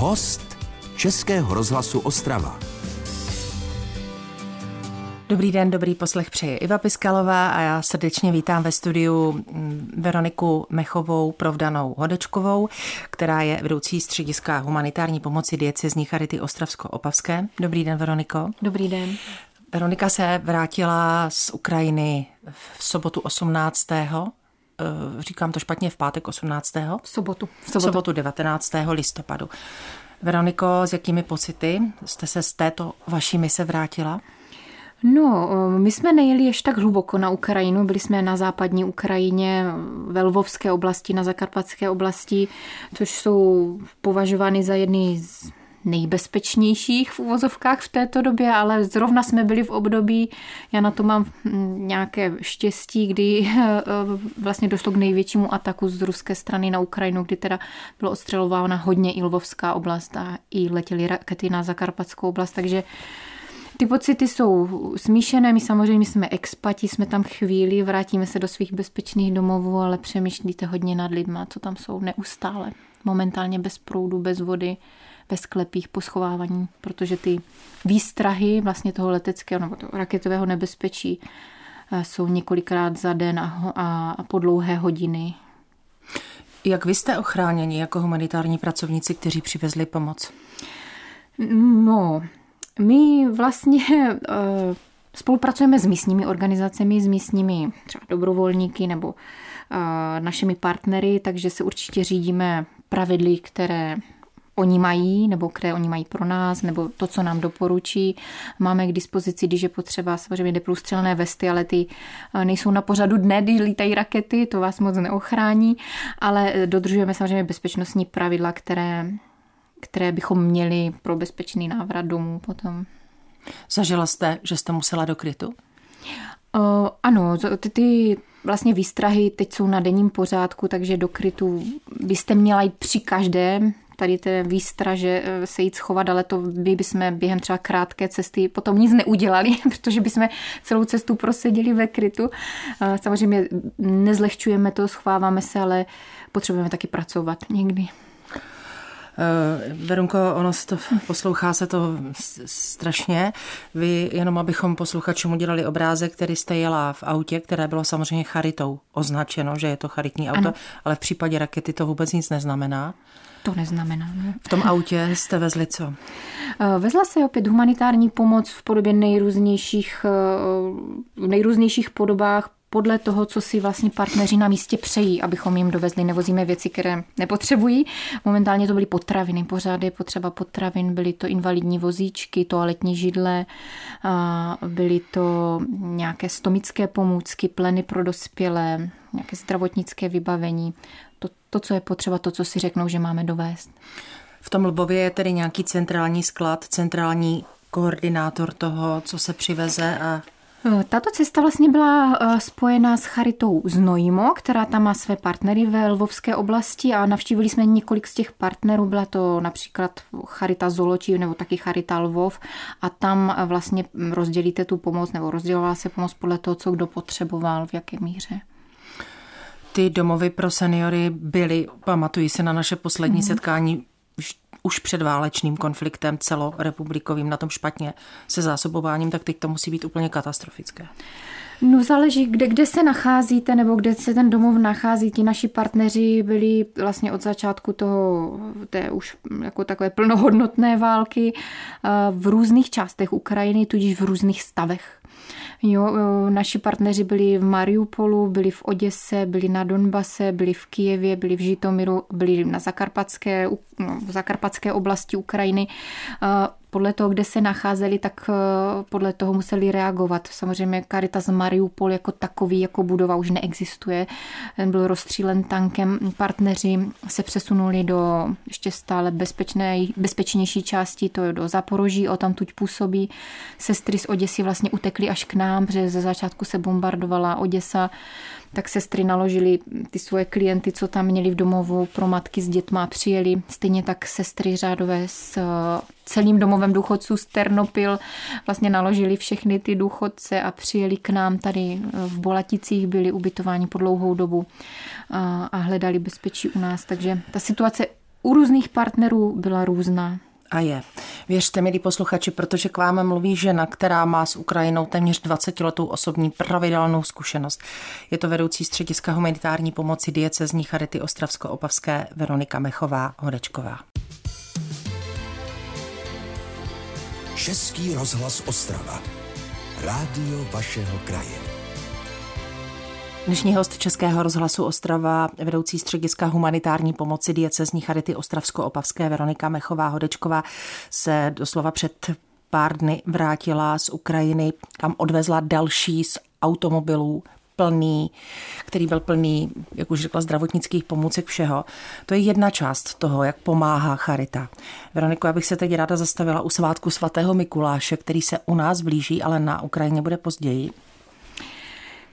Host Českého rozhlasu Ostrava. Dobrý den, dobrý poslech přeji Iva Piskalová a já srdečně vítám ve studiu mm, Veroniku Mechovou Provdanou Hodečkovou, která je vedoucí střediska humanitární pomoci diecezní Charity Ostravsko-Opavské. Dobrý den, Veroniko. Dobrý den. Veronika se vrátila z Ukrajiny v sobotu 18. Eh, říkám to špatně, v pátek 18. V sobotu. V sobotu, v sobotu 19. listopadu. Veroniko, s jakými pocity jste se z této vaší mise vrátila? No, my jsme nejeli ještě tak hluboko na Ukrajinu, byli jsme na západní Ukrajině, ve Lvovské oblasti, na Zakarpatské oblasti, což jsou považovány za jedny z nejbezpečnějších v uvozovkách v této době, ale zrovna jsme byli v období, já na to mám nějaké štěstí, kdy eh, vlastně došlo k největšímu ataku z ruské strany na Ukrajinu, kdy teda bylo ostřelována hodně i Lvovská oblast a i letěly rakety na Zakarpatskou oblast, takže ty pocity jsou smíšené, my samozřejmě jsme expati, jsme tam chvíli, vrátíme se do svých bezpečných domovů, ale přemýšlíte hodně nad lidma, co tam jsou neustále. Momentálně bez proudu, bez vody, ve sklepích po schovávání, protože ty výstrahy vlastně toho leteckého nebo toho raketového nebezpečí eh, jsou několikrát za den a, a, a po dlouhé hodiny. Jak vy jste ochráněni jako humanitární pracovníci, kteří přivezli pomoc? No, my vlastně uh, spolupracujeme s místními organizacemi, s místními třeba dobrovolníky nebo uh, našimi partnery, takže se určitě řídíme pravidly, které oni mají, nebo které oni mají pro nás, nebo to, co nám doporučí. Máme k dispozici, když je potřeba samozřejmě neprůstřelné vesty, ale ty eh, nejsou na pořadu dne, když lítají rakety, to vás moc neochrání, ale dodržujeme samozřejmě bezpečnostní pravidla, které, které bychom měli pro bezpečný návrat domů potom. Zažila jste, že jste musela do krytu? Uh, ano, ty, ty vlastně výstrahy teď jsou na denním pořádku, takže do krytu byste měla jít při každém tady té výstraže eh, se jít schovat, ale to by bychom během třeba krátké cesty potom nic neudělali, protože bychom celou cestu proseděli ve krytu. Samozřejmě nezlehčujeme to, schováváme se, ale potřebujeme taky pracovat někdy. Eh, Verunko, ono se to, poslouchá se to strašně. Vy, jenom abychom posluchačům udělali obrázek, který jste jela v autě, které bylo samozřejmě charitou označeno, že je to charitní auto, ano. ale v případě rakety to vůbec nic neznamená. To neznamená. Ne? V tom autě jste vezli co? Eh, vezla se opět humanitární pomoc v podobě nejrůznějších, v eh, nejrůznějších podobách podle toho, co si vlastně partneři na místě přejí, abychom jim dovezli. Nevozíme věci, které nepotřebují. Momentálně to byly potraviny, pořád je potřeba potravin, byly to invalidní vozíčky, toaletní židle, byly to nějaké stomické pomůcky, pleny pro dospělé, nějaké zdravotnické vybavení. To, to, co je potřeba, to, co si řeknou, že máme dovést. V tom Lbově je tedy nějaký centrální sklad, centrální koordinátor toho, co se přiveze a tato cesta vlastně byla eh, spojená s Charitou Znojmo, která tam má své partnery ve Lvovské oblasti a navštívili jsme několik z těch partnerů. Byla to například Charita Zoločí nebo taky Charita Lvov a tam eh, vlastně rozdělíte tu pomoc nebo rozdělovala se pomoc podle toho, co kdo potřeboval, v jaké míře ty domovy pro seniory byly, pamatuji se na naše poslední mm-hmm. setkání, už před válečným konfliktem celorepublikovým na tom špatně se zásobováním, tak teď to musí být úplně katastrofické. No záleží, kde, kde se nacházíte nebo kde se ten domov nachází. Ti naši partneři byli vlastně od začátku toho, té už jako takové plnohodnotné války eh, v různých částech Ukrajiny, tudíž v různých stavech. Jo, naši partneři byli v Mariupolu, byli v Oděse, byli na Donbase, byli v Kijevě, byli v Žitomiru, byli na Zakarpatské, no, v Zakarpatské oblasti Ukrajiny podle toho, kde se nacházeli, tak eh, podle toho museli reagovat. Samozřejmě Caritas Mariupol jako takový, jako budova už neexistuje. Ten byl rozstřílen tankem. Partneři se přesunuli do ještě stále bezpečné, bezpečnější části, to je do Zaporoží, o tam tuď působí. Sestry z Oděsy vlastně utekly až k nám, protože ze začátku se bombardovala Oděsa tak sestry naložili ty svoje klienty, co tam měli v domovu pro matky s dětma přijeli. Stejně tak sestry řádové s eh, celým domovem důchodců z Ternopil vlastně naložili všechny ty důchodce a přijeli k nám tady eh, v Bolaticích, byli ubytováni po dlouhou dobu a hledali bezpečí u nás. Takže ta situace u různých partnerů byla různá. A je. Věřte, milí posluchači, protože k vám mluví žena, která má s Ukrajinou téměř 20 letou osobní pravidelnou zkušenost. Je to vedoucí střediska humanitární pomoci diecezní Charity Ostravsko-Opavské Veronika Mechová Hodečková. Český rozhlas Ostrava. Rádio vašeho kraje. Dnešní host Českého rozhlasu Ostrava, vedoucí střediska humanitární pomoci diecezní Charity Ostravsko-Opavské Veronika Mechová Hodečková se doslova před pár dny vrátila z Ukrajiny, kam odvezla další z automobilů plný, který byl plný, jak už řekla, zdravotnických pomůcek všeho. To je jedna část toho, jak pomáhá Charita. Veroniko, já bych se teď ráda zastavila u svátku svatého Mikuláše, který se u nás blíží, ale na Ukrajině bude později.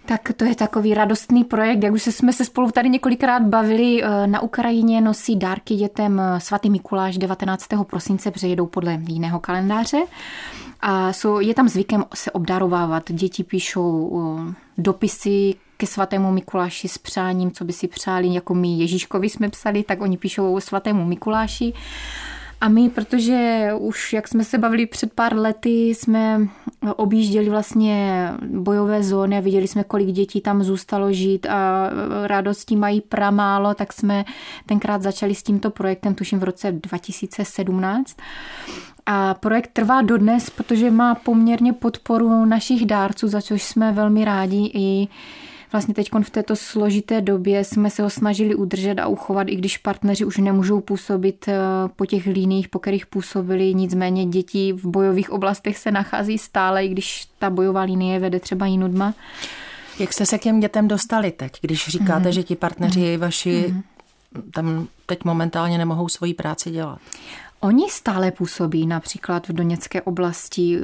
Tak to je takový radostný projekt, jak už jsme se spolu tady několikrát bavili. Eh, na Ukrajině nosí dárky dětem eh, svatý Mikuláš 19. prosince, přejedou podle jiného kalendáře. A jsou, je tam zvykem se obdarovávat. Děti píšou eh, dopisy ke svatému Mikuláši s přáním, co by si přáli, jako my Ježíškovi jsme psali, tak oni píšou svatému Mikuláši. A my, protože už, jak jsme se bavili před pár lety, jsme objížděli vlastně bojové zóny a viděli jsme, kolik dětí tam zůstalo žít a radostí mají pramálo, tak jsme tenkrát začali s tímto projektem, tuším v roce 2017. A projekt trvá dodnes, protože má poměrně podporu našich dárců, za což jsme velmi rádi i vlastně teď v této složité době jsme se ho snažili udržet a uchovat, i když partneři už nemůžou působit eh, po těch líních, po kterých působili, nicméně děti v bojových oblastech se nachází stále, i když ta bojová linie vede třeba jinudma. Jak jste se k těm dětem dostali teď, když říkáte, mm-hmm. že ti partneři mm-hmm. vaši mm-hmm. tam teď momentálně nemohou svoji práci dělat? Oni stále působí například v Doněcké oblasti, eh,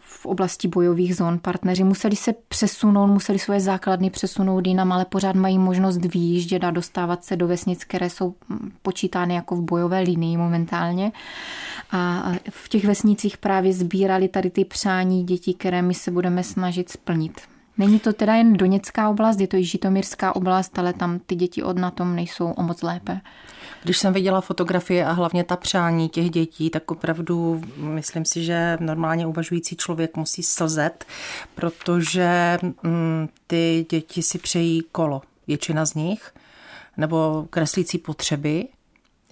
v oblasti bojových zón. Partneři museli se přesunout, museli svoje základny přesunout jinam, ale pořád mají možnost výjíždět a dostávat se do vesnic, které jsou hm, počítány jako v bojové linii momentálně. A v těch vesnicích právě sbírali tady ty přání dětí, které my se budeme snažit splnit. Není to teda jen Doněcká oblast, je to i Žitomírská oblast, ale tam ty děti od na tom nejsou o moc lépe. Když jsem viděla fotografie a hlavně ta přání těch dětí, tak opravdu myslím si, že normálně uvažující člověk musí slzet, protože mm, ty děti si přejí kolo, většina z nich, nebo kreslící potřeby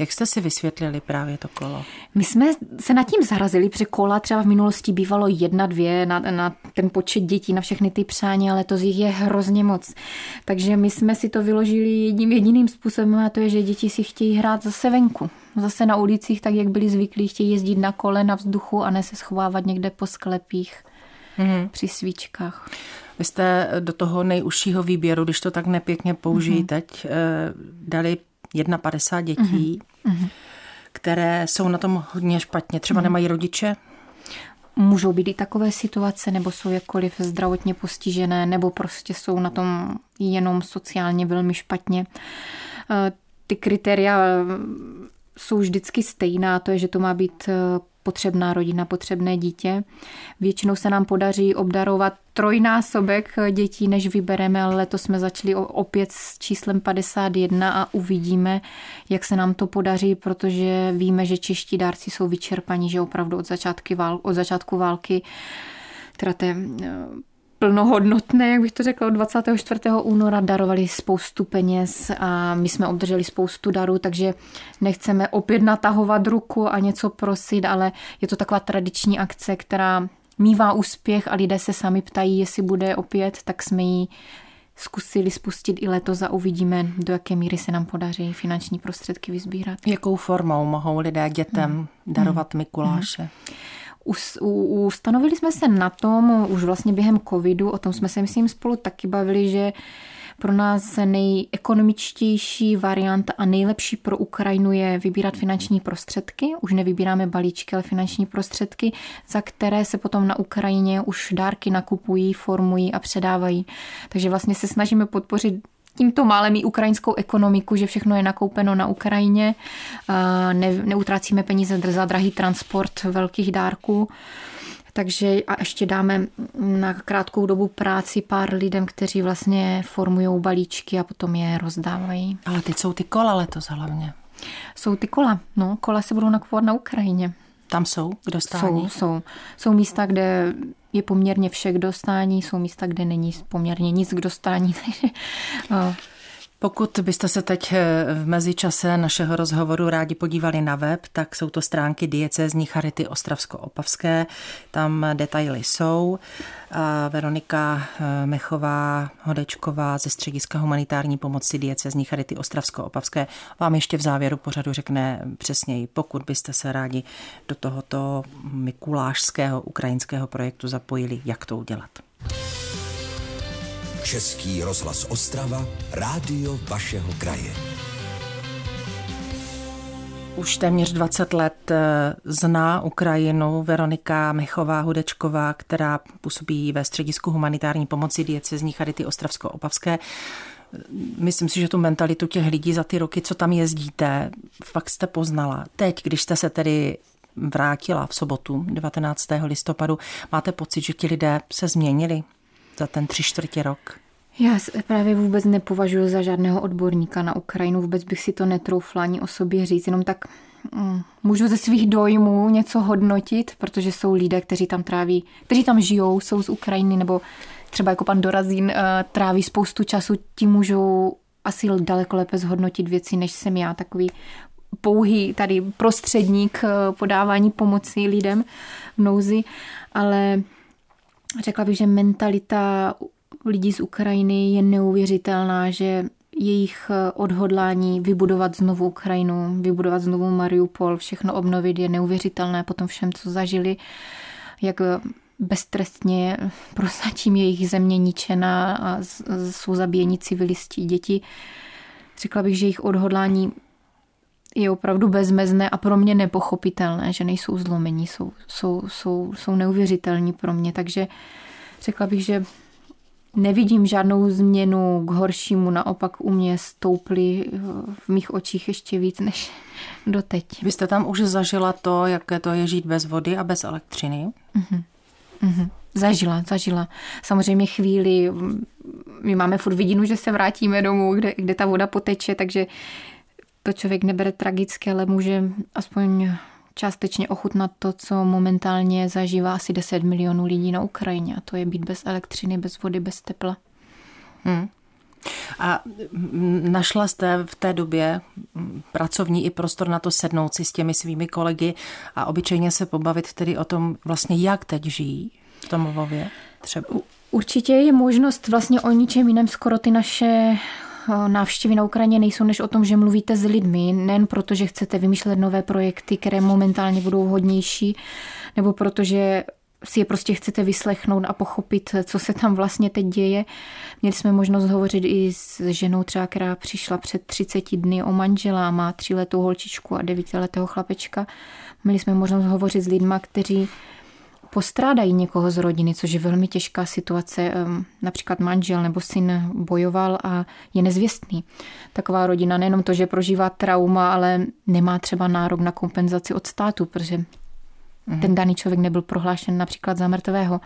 jak jste si vysvětlili právě to kolo? My jsme se nad tím zarazili, protože kola třeba v minulosti bývalo jedna, dvě na, na ten počet dětí, na všechny ty přání, ale to z jich je hrozně moc. Takže my jsme si to vyložili jedním jediným způsobem a to je, že děti si chtějí hrát zase venku. Zase na ulicích, tak jak byli zvyklí, chtějí jezdit na kole na vzduchu a ne se schovávat někde po sklepích mm-hmm. při svíčkách. Vy jste do toho nejužšího výběru, když to tak nepěkně použijí mm-hmm. teď, eh, dali 51 dětí, mm-hmm. Které jsou na tom hodně špatně. Třeba mm-hmm. nemají rodiče, Můžou být i takové situace, nebo jsou jakkoliv zdravotně postižené, nebo prostě jsou na tom jenom sociálně velmi špatně. Eh, ty kritéria jsou vždycky stejná, to je, že to má být eh, potřebná rodina, potřebné dítě. Většinou se nám podaří obdarovat trojnásobek dětí, než vybereme, ale letos jsme začali opět s číslem 51 a uvidíme, jak se nám to podaří, protože víme, že čeští dárci jsou vyčerpaní, že opravdu od, začátky od začátku války teda té plnohodnotné, jak bych to řekla, od 24. února darovali spoustu peněz a my jsme obdrželi spoustu darů, takže nechceme opět natahovat ruku a něco prosit, ale je to taková tradiční akce, která mývá úspěch a lidé se sami ptají, jestli bude opět, tak jsme ji zkusili spustit i letos a uvidíme, do jaké míry se nám podaří finanční prostředky vyzbírat. Jakou formou mohou lidé dětem hmm. darovat hmm. Mikuláše? Hmm. Ustanovili jsme se na tom už vlastně během covidu, o tom jsme se myslím spolu taky bavili, že pro nás nejekonomičtější varianta a nejlepší pro Ukrajinu je vybírat finanční prostředky. Už nevybíráme balíčky, ale finanční prostředky, za které se potom na Ukrajině už dárky nakupují, formují a předávají. Takže vlastně se snažíme podpořit tímto málem i ukrajinskou ekonomiku, že všechno je nakoupeno na Ukrajině, ne, neutrácíme peníze za drahý transport velkých dárků. Takže a ještě dáme na krátkou dobu práci pár lidem, kteří vlastně formují balíčky a potom je rozdávají. Ale teď jsou ty kola letos hlavně. Jsou ty kola. No, kola se budou nakupovat na Ukrajině. Tam jsou k dostání? Jsou, jsou. Jsou místa, kde je poměrně vše k dostání, jsou místa, kde není poměrně nic k dostání. Pokud byste se teď eh, v mezičase našeho rozhovoru rádi podívali na web, tak jsou to stránky diecézní Charity Ostravsko-Opavské. Tam detaily jsou. A Veronika eh, Mechová Hodečková ze Střediska humanitární pomoci diecézní Charity Ostravsko-Opavské vám ještě v závěru pořadu řekne přesněji, pokud byste se rádi do tohoto mikulášského ukrajinského projektu zapojili, jak to udělat. Český rozhlas Ostrava, rádio vašeho kraje. Už téměř 20 let eh, zná Ukrajinu Veronika Mechová Hudečková, která působí ve středisku humanitární pomoci diecezní Charity Ostravsko-Opavské. Myslím si, že tu mentalitu těch lidí za ty roky, co tam jezdíte, fakt jste poznala. Teď, když jste se tedy vrátila v sobotu 19. listopadu, máte pocit, že ti lidé se změnili za ten tři čtvrtě rok? Já se právě vůbec nepovažuji za žádného odborníka na Ukrajinu, vůbec bych si to netroufla ani o sobě říct, jenom tak mm, můžu ze svých dojmů něco hodnotit, protože jsou lidé, kteří tam tráví, kteří tam žijou, jsou z Ukrajiny, nebo třeba jako pan Dorazín uh, tráví spoustu času, ti můžou asi daleko lépe zhodnotit věci, než jsem já, takový pouhý tady prostředník uh, podávání pomoci lidem v nouzi, ale řekla bych, že mentalita lidí z Ukrajiny je neuvěřitelná, že jejich eh, odhodlání vybudovat znovu Ukrajinu, vybudovat znovu Mariupol, všechno obnovit je neuvěřitelné po tom všem, co zažili, jak eh, beztrestně prosatím jejich země ničena a jsou zabíjeni civilistí, děti. Řekla bych, že jejich odhodlání je opravdu bezmezné a pro mě nepochopitelné, že nejsou zlomení, jsou, jsou, jsou, jsou neuvěřitelní pro mě. Takže řekla bych, že Nevidím žádnou změnu k horšímu, naopak u mě stouply v mých očích ještě víc než doteď. Vy jste tam už zažila to, jaké to je žít bez vody a bez elektřiny? Uh-huh. Uh-huh. Zažila, zažila. Samozřejmě chvíli, my máme furt vidinu, že se vrátíme domů, kde, kde ta voda poteče, takže to člověk nebere tragicky, ale může aspoň částečně ochutnat to, co momentálně zažívá asi 10 milionů lidí na Ukrajině. A to je být bez elektřiny, bez vody, bez tepla. Hmm. A našla jste v té době pracovní i prostor na to sednout si s těmi svými kolegy a obyčejně se pobavit tedy o tom vlastně, jak teď žijí v tom Lvově třeba? Určitě je možnost vlastně o ničem jiném skoro ty naše návštěvy na Ukrajině nejsou než o tom, že mluvíte s lidmi, nejen proto, že chcete vymýšlet nové projekty, které momentálně budou hodnější, nebo protože si je prostě chcete vyslechnout a pochopit, co se tam vlastně teď děje. Měli jsme možnost hovořit i s ženou třeba, která přišla před 30 dny o manžela, má tříletou holčičku a devítiletého chlapečka. Měli jsme možnost hovořit s lidma, kteří postrádají někoho z rodiny, což je velmi těžká situace. Například manžel nebo syn bojoval a je nezvěstný. Taková rodina nejenom to, že prožívá trauma, ale nemá třeba nárok na kompenzaci od státu, protože mhm. ten daný člověk nebyl prohlášen například za mrtvého.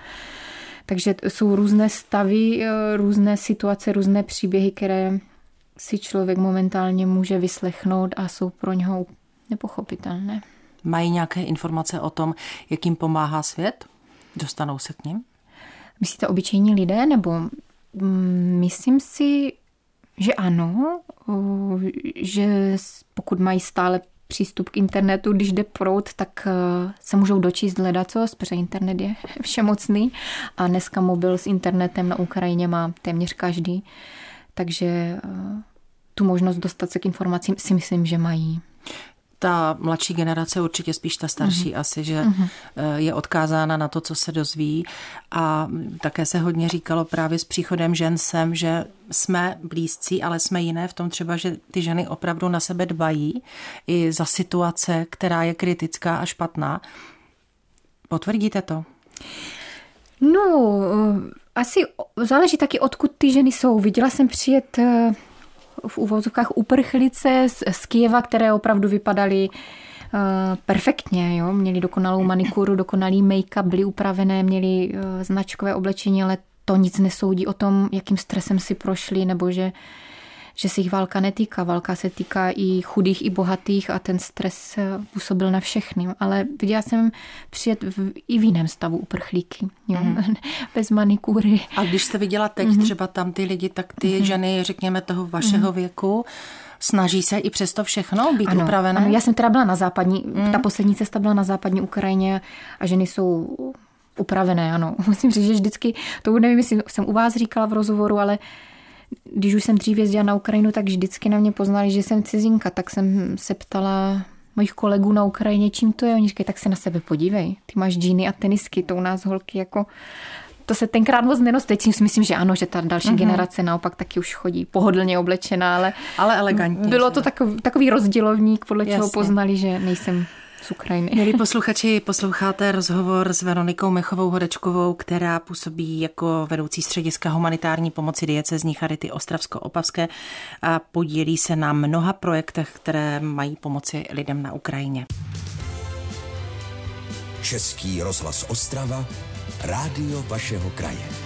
Takže jsou různé stavy, eh, různé situace, různé příběhy, které si člověk momentálně může vyslechnout a jsou pro něho nepochopitelné. Mají nějaké informace o tom, jak jim pomáhá svět? Dostanou se k ním? Myslíte obyčejní lidé, nebo mm, myslím si, že ano, že pokud mají stále přístup k internetu, když jde prout, tak e, se můžou dočíst hledacos, protože internet je všemocný a dneska mobil s internetem na Ukrajině má téměř každý, takže e, tu možnost dostat se k informacím si myslím, že mají ta mladší generace, určitě spíš ta starší mm-hmm. asi, že mm-hmm. je odkázána na to, co se dozví. A také se hodně říkalo právě s příchodem žen sem, že jsme blízcí, ale jsme jiné v tom třeba, že ty ženy opravdu na sebe dbají i za situace, která je kritická a špatná. Potvrdíte to? No, eh, asi záleží taky, odkud ty ženy jsou. Viděla jsem přijet eh, v úvozovkách uprchlice z, z Kijeva, které opravdu vypadaly uh, perfektně. Jo? Měli dokonalou manikuru, dokonalý make-up, byly upravené, měli uh, značkové oblečení, ale to nic nesoudí o tom, jakým stresem si prošli, nebo že že se jich válka netýká. Válka se týká i chudých, i bohatých a ten stres působil na všechny. Ale viděla jsem přijet v, i v jiném stavu uprchlíky, jo? Mm. bez manikury. A když jste viděla teď mm. třeba tam ty lidi, tak ty mm. ženy, řekněme, toho vašeho mm. věku, Snaží se i přesto všechno být ano, upravené? Ano, já jsem teda byla na západní, mm. ta poslední cesta byla na západní Ukrajině a ženy jsou upravené, ano. Musím říct, že vždycky, to nevím, jestli jsem u vás říkala v rozhovoru, ale když už jsem dřív jezdila na Ukrajinu, tak vždycky na mě poznali, že jsem cizinka, tak jsem se ptala mojich kolegů na Ukrajině, čím to je. Oni říkají, tak se na sebe podívej. Ty máš džíny a tenisky, to u nás holky jako to se tenkrát moc nenos. Teď si myslím, že ano, že ta další mm-hmm. generace naopak taky už chodí pohodlně oblečená, ale, ale elegantně. Bylo to takový, takový rozdělovník, podle Jasně. čeho poznali, že nejsem z Ukrajiny. Milí posluchači, posloucháte rozhovor s Veronikou Mechovou Hodečkovou, která působí jako vedoucí střediska humanitární pomoci diecezní Charity Ostravsko-Opavské a podílí se na mnoha projektech, které mají pomoci lidem na Ukrajině. Český rozhlas Ostrava, rádio vašeho kraje.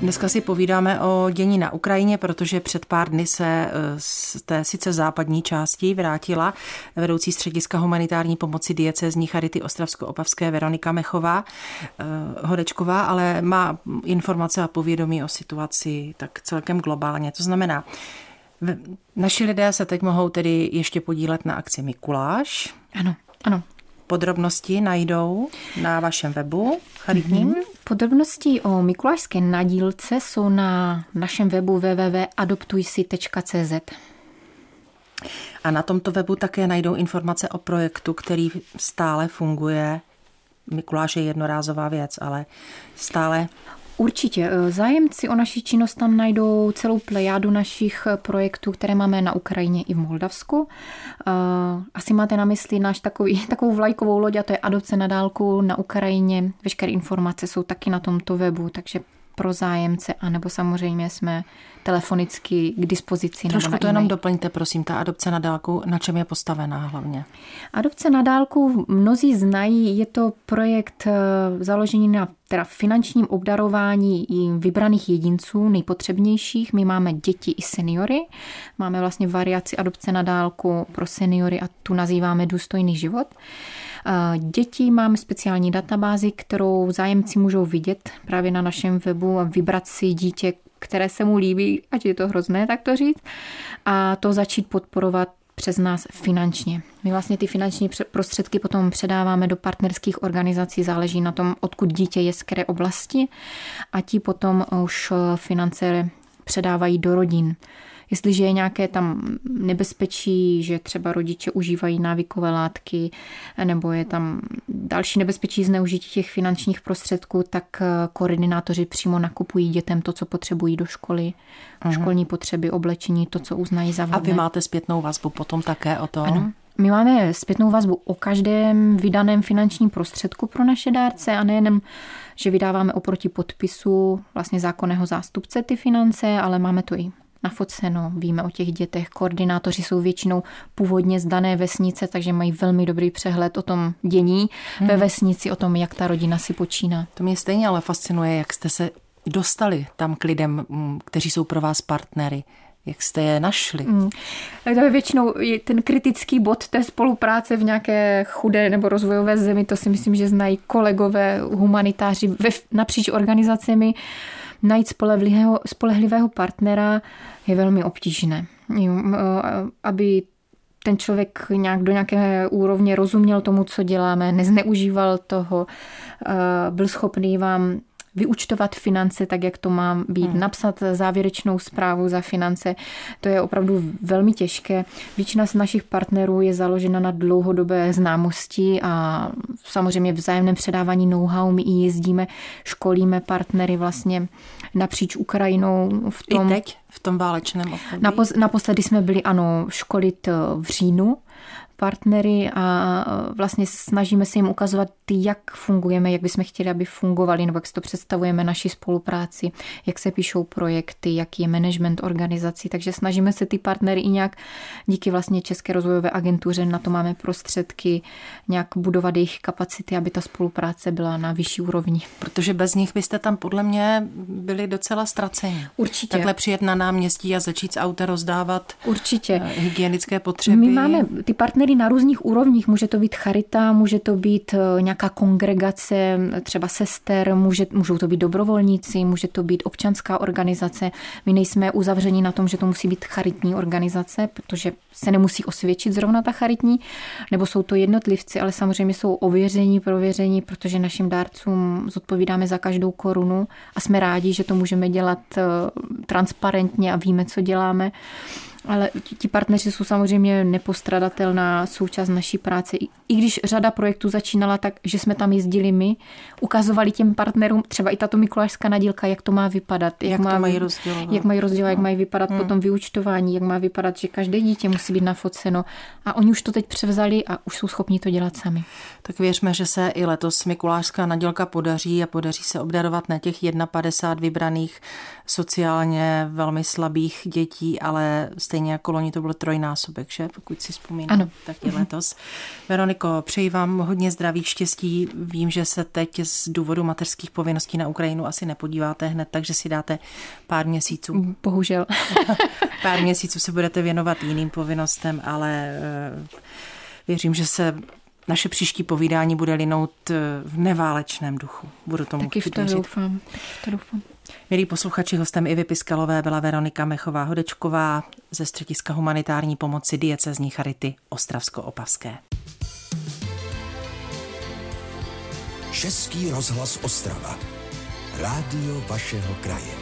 Dneska si povídáme o dění na Ukrajině, protože před pár dny se eh, z té sice západní části vrátila vedoucí střediska humanitární pomoci diecezní Charity Ostravsko-Opavské Veronika Mechová, eh, Hodečková, ale má informace a povědomí o situaci tak celkem globálně. To znamená, naši lidé se teď mohou tedy ještě podílet na akci Mikuláš. Ano, ano. Podrobnosti najdou na vašem webu charitním. Mm-hmm. Podrobnosti o mikulášské nadílce jsou na našem webu www.adoptujsi.cz. A na tomto webu také najdou informace o projektu, který stále funguje. Mikuláš je jednorázová věc, ale stále Určitě. Eh, zájemci o naši činnost tam najdou celou plejádu našich eh, projektů, které máme na Ukrajině i v Moldavsku. Eh, asi máte na mysli náš takový, takovou vlajkovou loď a to je adopce na dálku na Ukrajině. Veškeré informace jsou taky na tomto webu, takže pro zájemce, anebo samozřejmě jsme telefonicky k dispozici. Trošku to jenom doplňte, prosím, ta adopce na dálku, na čem je postavená hlavně? Adopce na dálku mnozí znají, je to projekt založený na teda finančním obdarování vybraných jedinců, nejpotřebnějších. My máme děti i seniory, máme vlastně variaci adopce na dálku pro seniory a tu nazýváme důstojný život. Děti máme speciální databázi, kterou zájemci můžou vidět právě na našem webu a vybrat si dítě, které se mu líbí, ať je to hrozné, tak to říct, a to začít podporovat přes nás finančně. My vlastně ty finanční prostředky potom předáváme do partnerských organizací, záleží na tom, odkud dítě je z které oblasti a ti potom už finance předávají do rodin. Jestliže je nějaké tam nebezpečí, že třeba rodiče užívají návykové látky, nebo je tam další nebezpečí zneužití těch finančních prostředků, tak eh, koordinátoři přímo nakupují dětem to, co potřebují do školy, uh-huh. školní potřeby, oblečení, to, co uznají za vhodné. A vy máte zpětnou vazbu potom také o to? Ano. My máme zpětnou vazbu o každém vydaném finančním prostředku pro naše dárce a nejenom, že vydáváme oproti podpisu vlastně zákonného zástupce ty finance, ale máme to i nafoceno, víme o těch dětech. Koordinátoři jsou většinou původně z dané vesnice, takže mají velmi dobrý přehled o tom dění hmm. ve vesnici, o tom, jak ta rodina si počíná. To mě stejně ale fascinuje, jak jste se dostali tam k lidem, mm, kteří jsou pro vás partnery. Jak jste je našli? Mm. To je většinou ten kritický bod té spolupráce v nějaké chudé nebo rozvojové zemi. To si myslím, že znají kolegové humanitáři ve, napříč organizacemi najít spolehlivého, spolehlivého partnera je velmi obtížné. Aby ten člověk nějak do nějaké úrovně rozuměl tomu, co děláme, nezneužíval toho, byl schopný vám vyučtovat finance tak, jak to má být, hmm. napsat závěrečnou zprávu za finance. To je opravdu velmi těžké. Většina z našich partnerů je založena na dlouhodobé známosti a samozřejmě vzájemném předávání know-how. My i jezdíme, školíme partnery vlastně napříč Ukrajinou. V tom, I teď? V tom válečném období? Napos, naposledy jsme byli, ano, školit v říjnu partnery a vlastně snažíme se jim ukazovat, jak fungujeme, jak bychom chtěli, aby fungovali, nebo jak si to představujeme naši spolupráci, jak se píšou projekty, jaký je management organizací. Takže snažíme se ty partnery i nějak díky vlastně České rozvojové agentuře na to máme prostředky, nějak budovat jejich kapacity, aby ta spolupráce byla na vyšší úrovni. Protože bez nich byste tam podle mě byli docela ztraceni. Určitě. Takhle přijet na náměstí a začít z auta rozdávat Určitě. Eh, hygienické potřeby. My máme ty partnery na různých úrovních. Může to být charita, může to být eh, nějaká kongregace, třeba sester, může, můžou to být dobrovolníci, může to být občanská organizace. My nejsme uzavření na tom, že to musí být charitní organizace, protože se nemusí osvědčit zrovna ta charitní, nebo jsou to jednotlivci, ale samozřejmě jsou ověření, prověření, protože našim dárcům zodpovídáme za každou korunu a jsme rádi, že to můžeme dělat eh, transparentně a víme, co děláme. Ale ti partneři jsou samozřejmě nepostradatelná součást naší práce. I když řada projektů začínala tak, že jsme tam jezdili my, ukazovali těm partnerům, třeba i tato Mikulášská nadílka, jak to má vypadat, jak, jak má, to mají rozdělovat. Jak mají rozdělovat, no. jak mají vypadat hmm. potom vyučtování, jak má vypadat, že každé dítě musí být nafoceno. A oni už to teď převzali a už jsou schopni to dělat sami. Tak věřme, že se i letos Mikulášská nadělka podaří a podaří se obdarovat na těch 51 vybraných sociálně velmi slabých dětí, ale stejně jako loni to byl trojnásobek, že? Pokud si vzpomínám, ano. tak je letos. Veroniko, přeji vám hodně zdraví, štěstí. Vím, že se teď z důvodu mateřských povinností na Ukrajinu asi nepodíváte hned, takže si dáte pár měsíců. Bohužel. pár měsíců se budete věnovat jiným povinnostem, ale eh, věřím, že se naše příští povídání bude linout eh, v neválečném duchu. Budu tomu Taky v to doufám. Taky v to doufám. Milí posluchači, hostem Ivy Piskalové byla Veronika Mechová-Hodečková ze Střediska humanitární pomoci diecezní Charity Ostravsko-Opavské. Český rozhlas Ostrava. Rádio vašeho kraje.